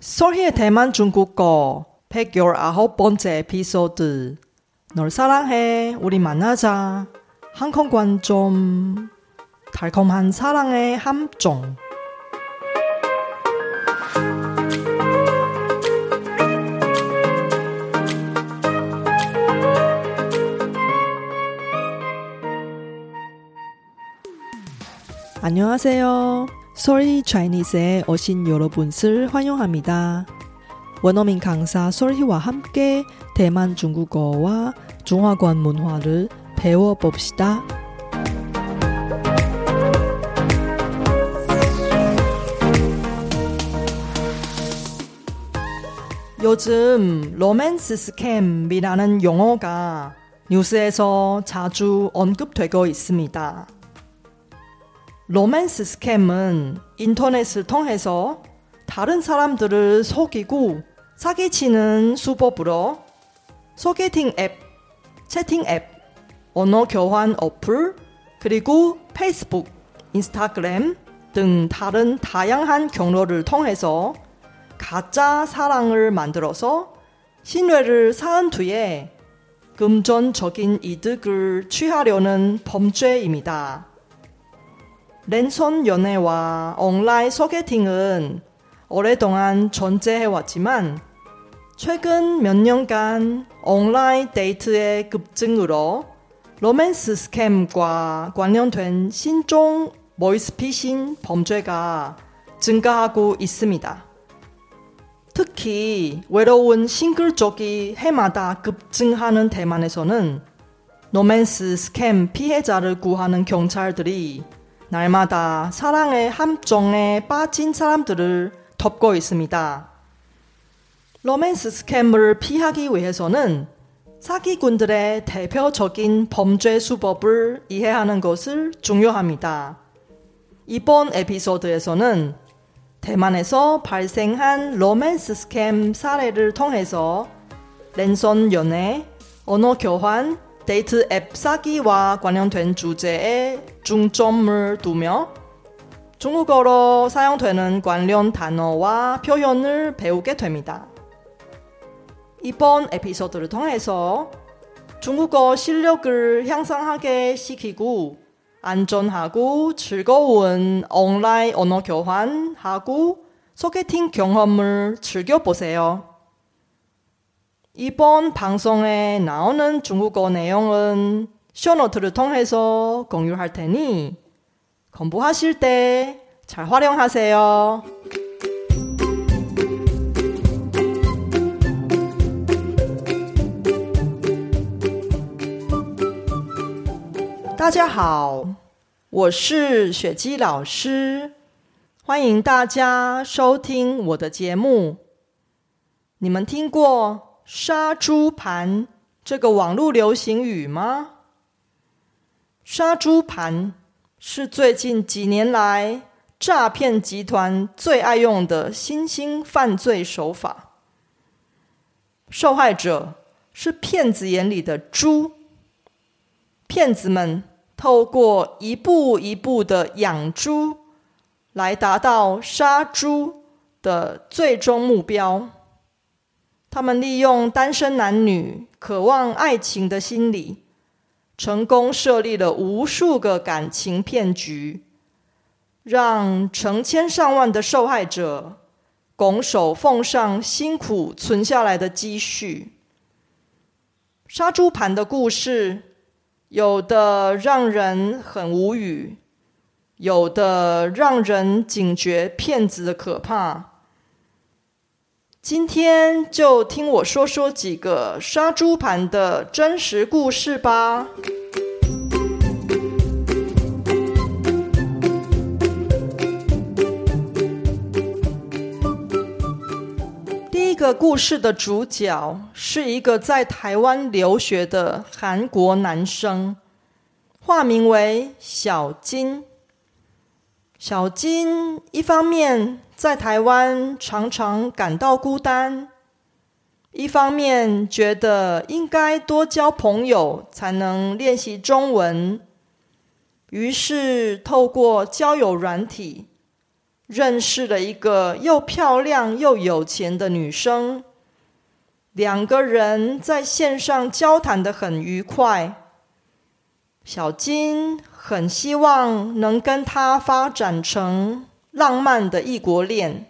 솔희의 대만 중국어 119번째 에피소드. 널 사랑해. 우리 만나자. 항공 관점 달콤한 사랑의 함정. 안녕하세요. 솔희 차이니스에 오신 여러분을 환영합니다. 원어민 강사 솔희와 함께 대만 중국어와 중화권 문화를 배워봅시다. 요즘 로맨스 스캠이라는 용어가 뉴스에서 자주 언급되고 있습니다. 로맨스 스캠은 인터넷을 통해서 다른 사람들을 속이고 사기치는 수법으로 소개팅 앱, 채팅 앱, 언어 교환 어플, 그리고 페이스북, 인스타그램 등 다른 다양한 경로를 통해서 가짜 사랑을 만들어서 신뢰를 쌓은 뒤에 금전적인 이득을 취하려는 범죄입니다. 랜선 연애와 온라인 소개팅은 오랫동안 존재해왔지만 최근 몇 년간 온라인 데이트의 급증으로 로맨스 스캠과 관련된 신종 보이스피싱 범죄가 증가하고 있습니다. 특히 외로운 싱글 쪽이 해마다 급증하는 대만에서는 로맨스 스캠 피해자를 구하는 경찰들이 날마다 사랑의 함정에 빠진 사람들을 덮고 있습니다. 로맨스 스캠을 피하기 위해서는 사기꾼들의 대표적인 범죄 수법을 이해하는 것을 중요합니다. 이번 에피소드에서는 대만에서 발생한 로맨스 스캠 사례를 통해서 랜선 연애, 언어 교환, 데이트 앱 사기와 관련된 주제에 중점을 두며 중국어로 사용되는 관련 단어와 표현을 배우게 됩니다. 이번 에피소드를 통해서 중국어 실력을 향상하게 시키고 안전하고 즐거운 온라인 언어 교환하고 소개팅 경험을 즐겨보세요. 이번 방송에 나오는 중국어 내용은 쇼노트를 통해서 공유할 테니 공부하실 때 잘 활용하세요. 大家好，我是雪姬老师，欢迎大家收听我的节目。你们听过“ 杀猪盘”这个网络流行语吗？“杀猪盘”是最近几年来诈骗集团最爱用的新兴犯罪手法。受害者是骗子眼里的猪，骗子们。透过一步一步的养猪，来达到杀猪的最终目标。他们利用单身男女渴望爱情的心理，成功设立了无数个感情骗局，让成千上万的受害者拱手奉上辛苦存下来的积蓄。杀猪盘的故事。有的让人很无语，有的让人警觉骗子的可怕。今天就听我说说几个杀猪盘的真实故事吧。第一个故事的主角是一个在台湾留学的韩国男生，化名为小金。小金一方面在台湾常常感到孤单，一方面觉得应该多交朋友才能练习中文，于是透过交友软体。认识了一个又漂亮又有钱的女生，两个人在线上交谈的很愉快。小金很希望能跟她发展成浪漫的异国恋。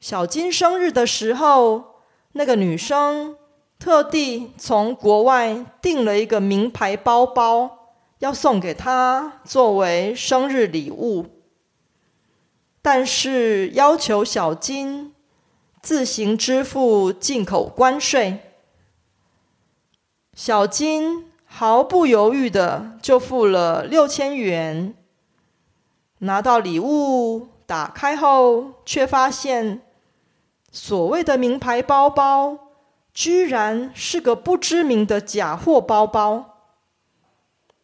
小金生日的时候，那个女生特地从国外订了一个名牌包包，要送给他作为生日礼物。但是要求小金自行支付进口关税，小金毫不犹豫的就付了六千元。拿到礼物，打开后却发现，所谓的名牌包包，居然是个不知名的假货包包。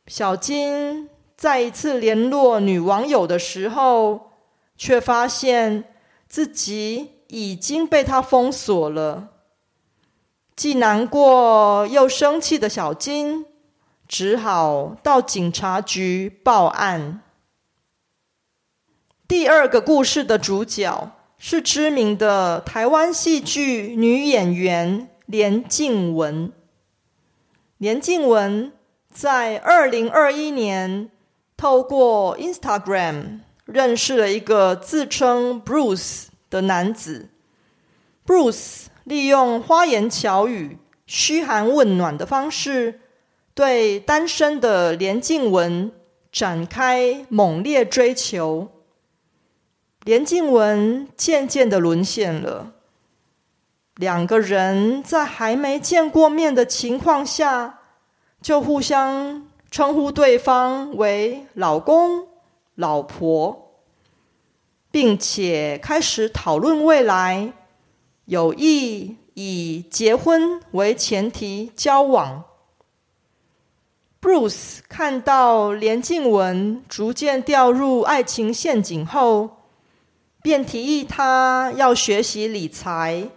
小金再一次联络女网友的时候。却发现自己已经被他封锁了，既难过又生气的小金只好到警察局报案。第二个故事的主角是知名的台湾戏剧女演员连静雯。连静雯在二零二一年透过 Instagram。认识了一个自称 Bruce 的男子，Bruce 利用花言巧语、嘘寒问暖的方式，对单身的连静雯展开猛烈追求。连静文渐渐的沦陷了，两个人在还没见过面的情况下，就互相称呼对方为老公。老婆，并且开始讨论未来，有意以结婚为前提交往。Bruce 看到连静文逐渐掉入爱情陷阱后，便提议他要学习理财，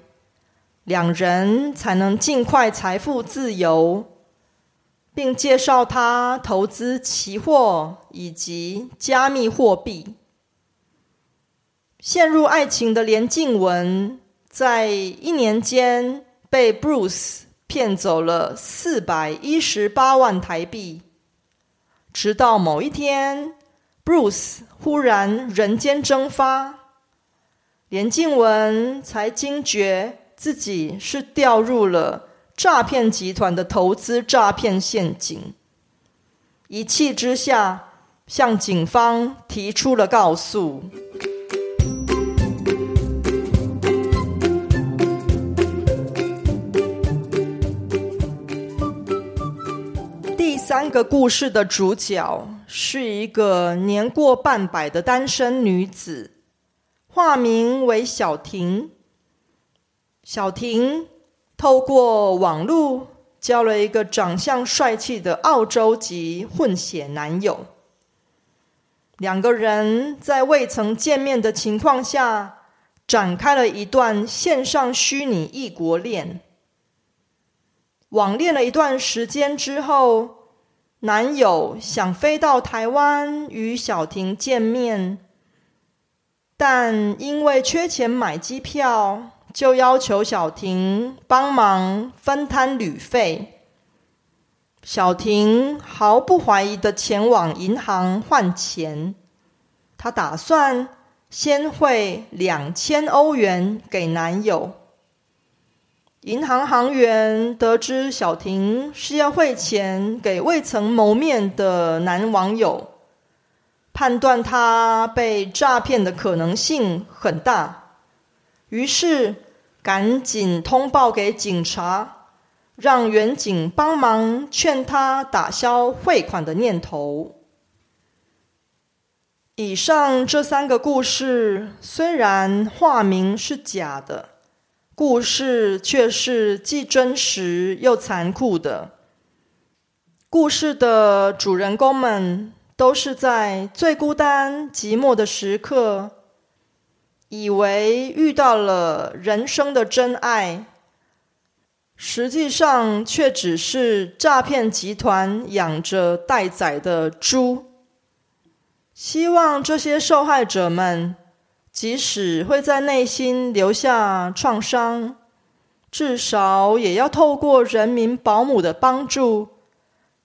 两人才能尽快财富自由。并介绍他投资期货以及加密货币。陷入爱情的连静文，在一年间被 Bruce 骗走了四百一十八万台币。直到某一天，Bruce 忽然人间蒸发，连静雯才惊觉自己是掉入了。诈骗集团的投资诈骗陷阱，一气之下向警方提出了告诉。第三个故事的主角是一个年过半百的单身女子，化名为小婷。小婷。透过网络交了一个长相帅气的澳洲籍混血男友，两个人在未曾见面的情况下展开了一段线上虚拟异国恋。网恋了一段时间之后，男友想飞到台湾与小婷见面，但因为缺钱买机票。就要求小婷帮忙分摊旅费。小婷毫不怀疑的前往银行换钱，她打算先汇两千欧元给男友。银行行员得知小婷是要汇钱给未曾谋面的男网友，判断他被诈骗的可能性很大。于是，赶紧通报给警察，让远警帮忙劝他打消汇款的念头。以上这三个故事虽然化名是假的，故事却是既真实又残酷的。故事的主人公们都是在最孤单、寂寞的时刻。以为遇到了人生的真爱，实际上却只是诈骗集团养着待宰的猪。希望这些受害者们，即使会在内心留下创伤，至少也要透过人民保姆的帮助，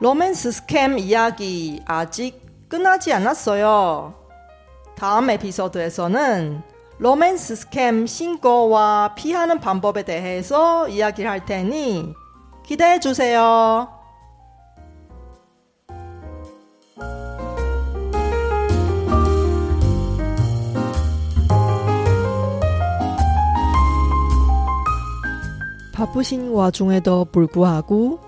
로맨스 스캠 이야기 아직 끝나지 않았어요. 다음 에피소드에서는 로맨스 스캠 신고와 피하는 방법에 대해서 이야기를 할 테니 기대해 주세요. 바쁘신 와중에도 불구하고